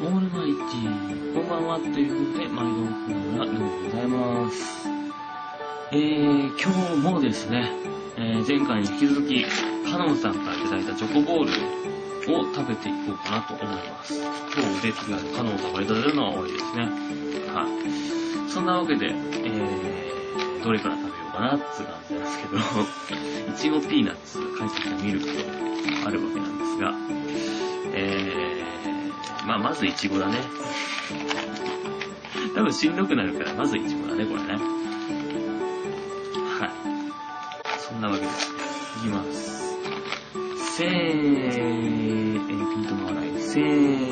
オールマイティー、こんばんはということで、毎度ながらでございます。えー、今日もですね、えー、前回に引き続き、カノンさんからいただいたチョコボールを食べていこうかなと思います。今日出てくるカノンさんがいただいたのは多いですね。はい。そんなわけで、えー、どれから食べようかなって感じなんですけど、いちごピーナッツ、帰ってきたミルクとあるわけなんですが、えー、まあ、まずイチゴだね。多分しんどくなるから、まずイチゴだね、これね。はい。そんなわけで、いきます。せー、えー、ピントの笑い。せー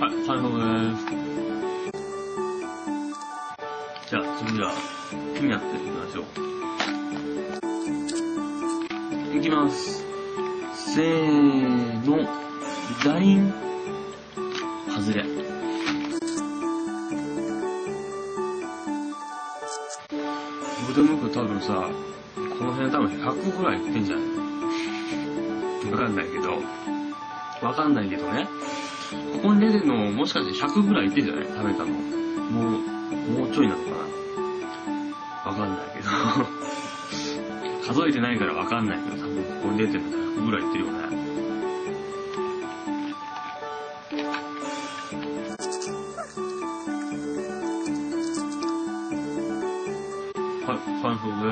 はい、最後です。じゃあ、次は、ピーナッツいきましょう。いきます。せーの、ダリン、外れ。ブドウムク多分さ、この辺多分100ぐらいいってんじゃない？わかんないけど、わかんないけどね。ここに出てるのもしかして100ぐらいいってんじゃない？食べたの。もう、もうちょいなのかな？わかんないけど。数えてないからわかんないけど、多分ここに出てるの100ぐらいいってるよね。はい、完食で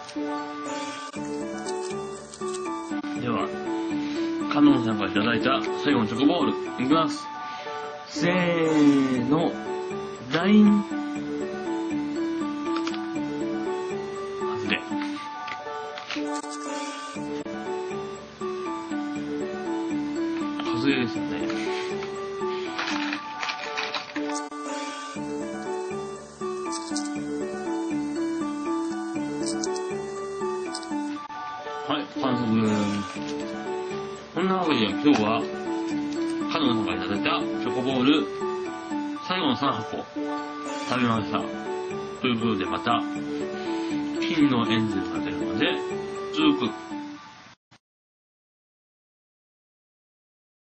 す。では、カノンさんからいただいた最後のチョコボール、いきます。せーの、ダイン。外れ。外れですよね。はい、完食です。そんなわけで今日は、カノンさんからいただいたチョコボール、最後の3箱、食べました。ということでまた、金のエンゼルが出るまで、続く。